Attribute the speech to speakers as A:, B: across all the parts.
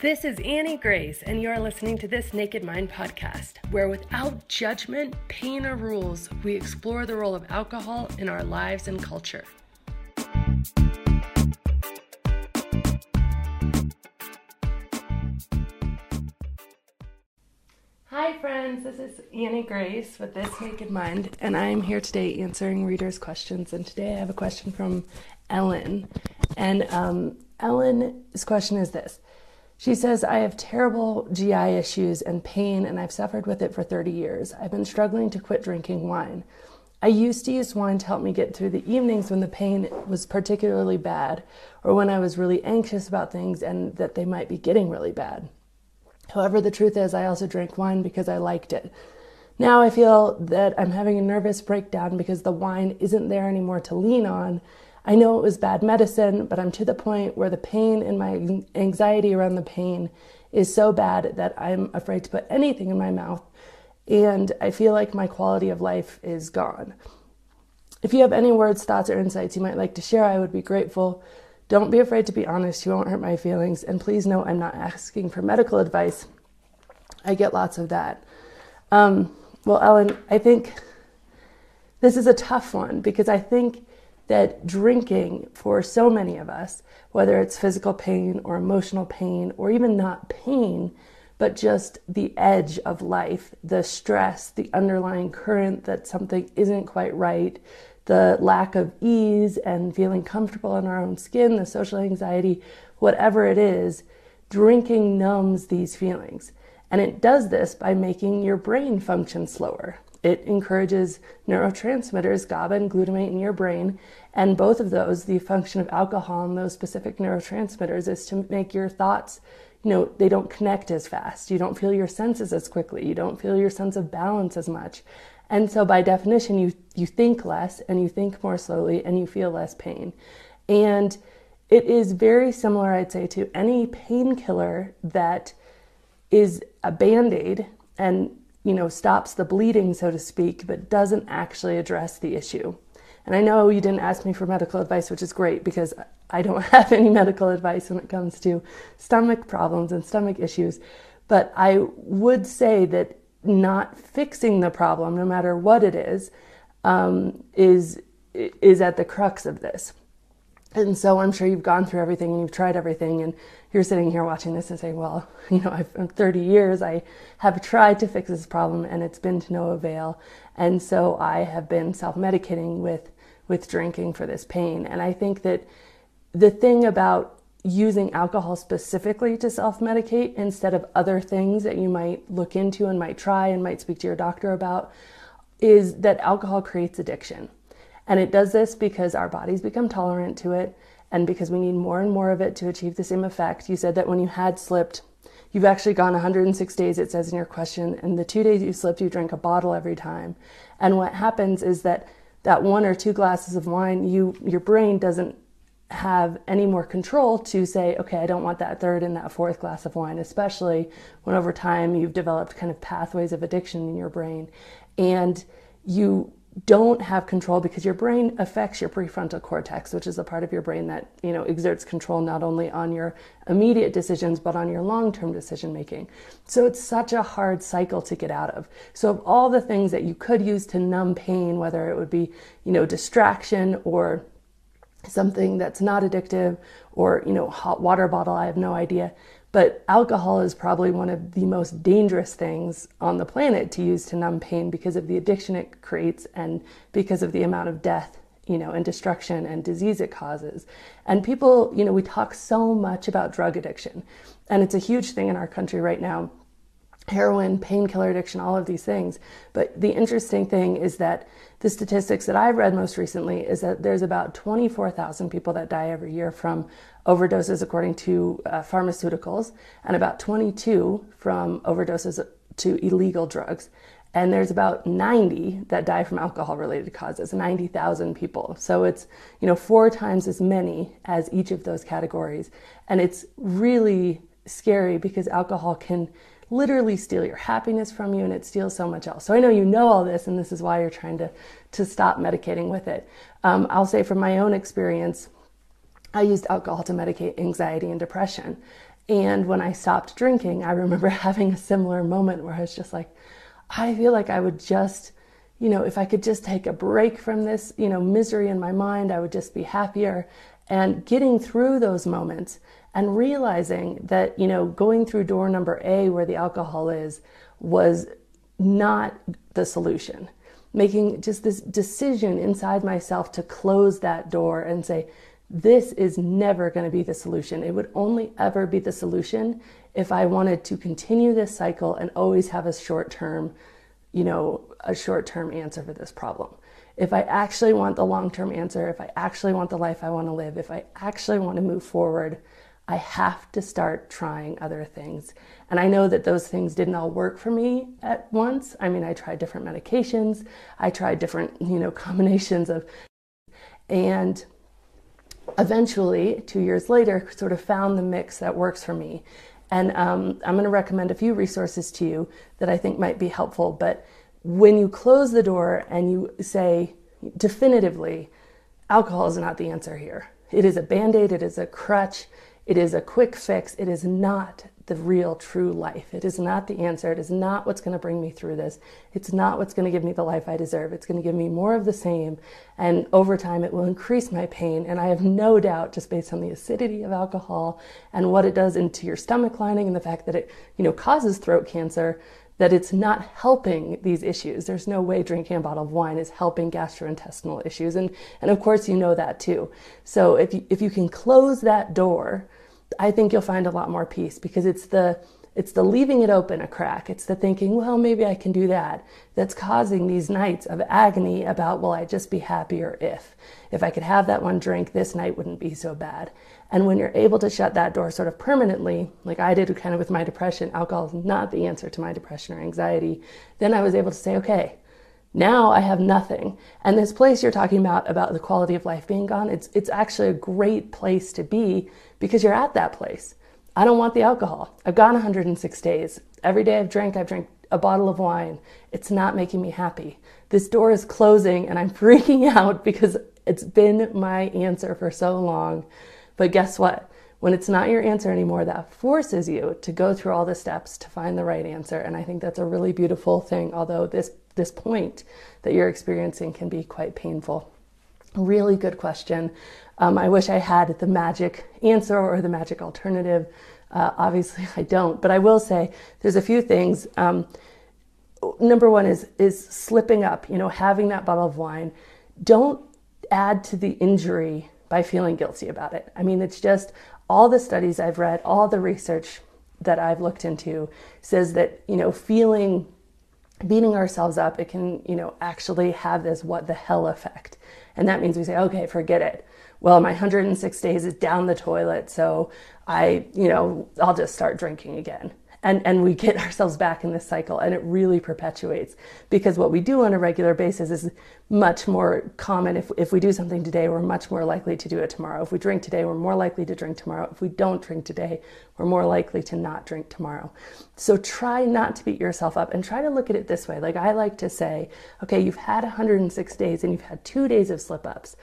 A: This is Annie Grace, and you are listening to this Naked Mind podcast, where without judgment, pain, or rules, we explore the role of alcohol in our lives and culture. Hi, friends, this is Annie Grace with This Naked Mind, and I am here today answering readers' questions. And today I have a question from Ellen. And um, Ellen's question is this she says, I have terrible GI issues and pain, and I've suffered with it for 30 years. I've been struggling to quit drinking wine. I used to use wine to help me get through the evenings when the pain was particularly bad, or when I was really anxious about things and that they might be getting really bad. However, the truth is, I also drank wine because I liked it. Now I feel that I'm having a nervous breakdown because the wine isn't there anymore to lean on, I know it was bad medicine, but I'm to the point where the pain and my anxiety around the pain is so bad that I'm afraid to put anything in my mouth. And I feel like my quality of life is gone. If you have any words, thoughts, or insights you might like to share, I would be grateful. Don't be afraid to be honest. You won't hurt my feelings. And please know I'm not asking for medical advice. I get lots of that. Um, well, Ellen, I think this is a tough one because I think that drinking for so many of us, whether it's physical pain or emotional pain or even not pain, but just the edge of life, the stress, the underlying current that something isn't quite right, the lack of ease and feeling comfortable in our own skin, the social anxiety, whatever it is, drinking numbs these feelings. And it does this by making your brain function slower. It encourages neurotransmitters, GABA and glutamate in your brain. And both of those, the function of alcohol and those specific neurotransmitters is to make your thoughts, you know, they don't connect as fast. You don't feel your senses as quickly. You don't feel your sense of balance as much. And so by definition, you, you think less and you think more slowly and you feel less pain. And it is very similar, I'd say, to any painkiller that is a band aid and you know, stops the bleeding, so to speak, but doesn't actually address the issue. And I know you didn't ask me for medical advice, which is great because I don't have any medical advice when it comes to stomach problems and stomach issues. But I would say that not fixing the problem, no matter what it is, um, is is at the crux of this. And so I'm sure you've gone through everything and you've tried everything, and you're sitting here watching this and saying, Well, you know, I've 30 years, I have tried to fix this problem and it's been to no avail. And so I have been self medicating with, with drinking for this pain. And I think that the thing about using alcohol specifically to self medicate instead of other things that you might look into and might try and might speak to your doctor about is that alcohol creates addiction. And it does this because our bodies become tolerant to it and because we need more and more of it to achieve the same effect. You said that when you had slipped, you've actually gone 106 days, it says in your question, and the two days you slipped, you drank a bottle every time. And what happens is that that one or two glasses of wine, you your brain doesn't have any more control to say, okay, I don't want that third and that fourth glass of wine, especially when over time you've developed kind of pathways of addiction in your brain. And you don't have control because your brain affects your prefrontal cortex, which is the part of your brain that you know exerts control not only on your immediate decisions but on your long-term decision making. So it's such a hard cycle to get out of. So of all the things that you could use to numb pain, whether it would be you know distraction or something that's not addictive or you know hot water bottle, I have no idea but alcohol is probably one of the most dangerous things on the planet to use to numb pain because of the addiction it creates and because of the amount of death, you know, and destruction and disease it causes. And people, you know, we talk so much about drug addiction, and it's a huge thing in our country right now heroin, painkiller addiction, all of these things. But the interesting thing is that the statistics that I've read most recently is that there's about 24,000 people that die every year from overdoses, according to uh, pharmaceuticals, and about 22 from overdoses to illegal drugs. And there's about 90 that die from alcohol related causes, 90,000 people. So it's, you know, four times as many as each of those categories. And it's really scary because alcohol can literally steal your happiness from you and it steals so much else. So I know you know all this and this is why you're trying to, to stop medicating with it. Um, I'll say from my own experience, I used alcohol to medicate anxiety and depression. And when I stopped drinking, I remember having a similar moment where I was just like, I feel like I would just, you know, if I could just take a break from this, you know, misery in my mind, I would just be happier. And getting through those moments and realizing that, you know, going through door number A where the alcohol is was not the solution. Making just this decision inside myself to close that door and say, this is never going to be the solution. It would only ever be the solution if I wanted to continue this cycle and always have a short term, you know, a short term answer for this problem. If I actually want the long term answer, if I actually want the life I want to live, if I actually want to move forward, I have to start trying other things. And I know that those things didn't all work for me at once. I mean, I tried different medications, I tried different, you know, combinations of, and eventually, two years later, sort of found the mix that works for me. And um, I'm going to recommend a few resources to you that I think might be helpful. But when you close the door and you say definitively, alcohol is not the answer here, it is a band aid, it is a crutch, it is a quick fix. It is not the real, true life. It is not the answer. It is not what's going to bring me through this. It's not what's going to give me the life I deserve. It's going to give me more of the same. And over time, it will increase my pain. And I have no doubt, just based on the acidity of alcohol and what it does into your stomach lining and the fact that it, you know, causes throat cancer, that it's not helping these issues. There's no way drinking a bottle of wine is helping gastrointestinal issues. And, and of course, you know that too. So if you, if you can close that door, I think you'll find a lot more peace because it's the it's the leaving it open a crack. It's the thinking, well, maybe I can do that. That's causing these nights of agony about, will I just be happier if? If I could have that one drink, this night wouldn't be so bad. And when you're able to shut that door sort of permanently, like I did kind of with my depression, alcohol is not the answer to my depression or anxiety, then I was able to say, okay, now I have nothing. And this place you're talking about, about the quality of life being gone, it's, it's actually a great place to be because you're at that place. I don't want the alcohol. I've gone 106 days. Every day I've drank, I've drank a bottle of wine. It's not making me happy. This door is closing and I'm freaking out because it's been my answer for so long. But guess what? When it's not your answer anymore, that forces you to go through all the steps to find the right answer. And I think that's a really beautiful thing, although this, this point that you're experiencing can be quite painful. Really good question. Um, I wish I had the magic answer or the magic alternative. Uh, obviously, I don't, but I will say there's a few things. Um, number one is is slipping up. You know, having that bottle of wine. Don't add to the injury by feeling guilty about it. I mean, it's just all the studies I've read, all the research that I've looked into says that you know feeling beating ourselves up it can you know actually have this what the hell effect and that means we say okay forget it well, my 106 days is down the toilet, so I, you know, I'll just start drinking again. And, and we get ourselves back in this cycle and it really perpetuates because what we do on a regular basis is much more common. If, if we do something today we're much more likely to do it tomorrow. If we drink today we're more likely to drink tomorrow. If we don't drink today we're more likely to not drink tomorrow. So try not to beat yourself up and try to look at it this way. Like i like to say okay you've had 106 days and you've had two days of slip ups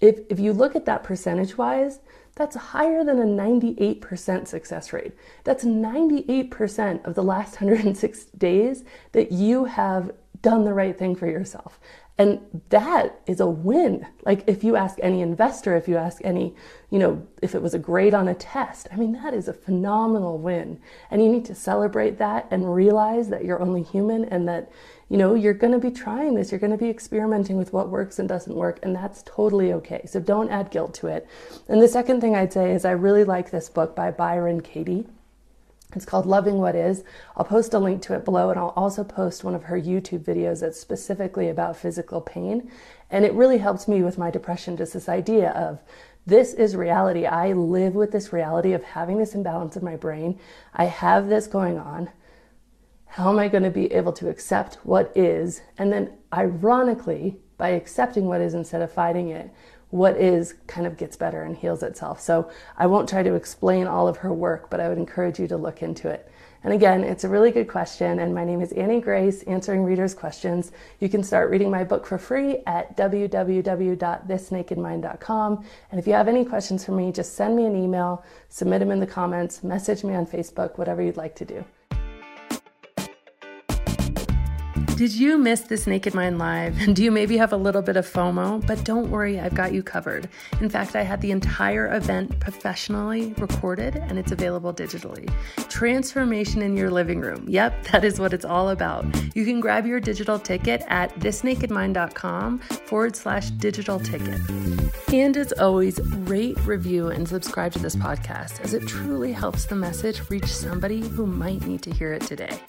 A: if, if you look at that percentage wise, that's higher than a 98% success rate. That's 98% of the last 106 days that you have done the right thing for yourself. And that is a win. Like if you ask any investor, if you ask any, you know, if it was a grade on a test, I mean, that is a phenomenal win. And you need to celebrate that and realize that you're only human and that, you know, you're going to be trying this. You're going to be experimenting with what works and doesn't work. And that's totally okay. So don't add guilt to it. And the second thing I'd say is I really like this book by Byron Katie. It's called Loving What Is. I'll post a link to it below, and I'll also post one of her YouTube videos that's specifically about physical pain. And it really helps me with my depression, just this idea of this is reality. I live with this reality of having this imbalance in my brain. I have this going on. How am I going to be able to accept what is? And then, ironically, by accepting what is instead of fighting it, what is kind of gets better and heals itself. So I won't try to explain all of her work, but I would encourage you to look into it. And again, it's a really good question. And my name is Annie Grace, answering readers' questions. You can start reading my book for free at www.thisnakedmind.com. And if you have any questions for me, just send me an email, submit them in the comments, message me on Facebook, whatever you'd like to do. Did you miss this Naked Mind Live? And do you maybe have a little bit of FOMO? But don't worry, I've got you covered. In fact, I had the entire event professionally recorded and it's available digitally. Transformation in your living room. Yep, that is what it's all about. You can grab your digital ticket at thisnakedmind.com forward slash digital ticket. And as always, rate, review, and subscribe to this podcast as it truly helps the message reach somebody who might need to hear it today.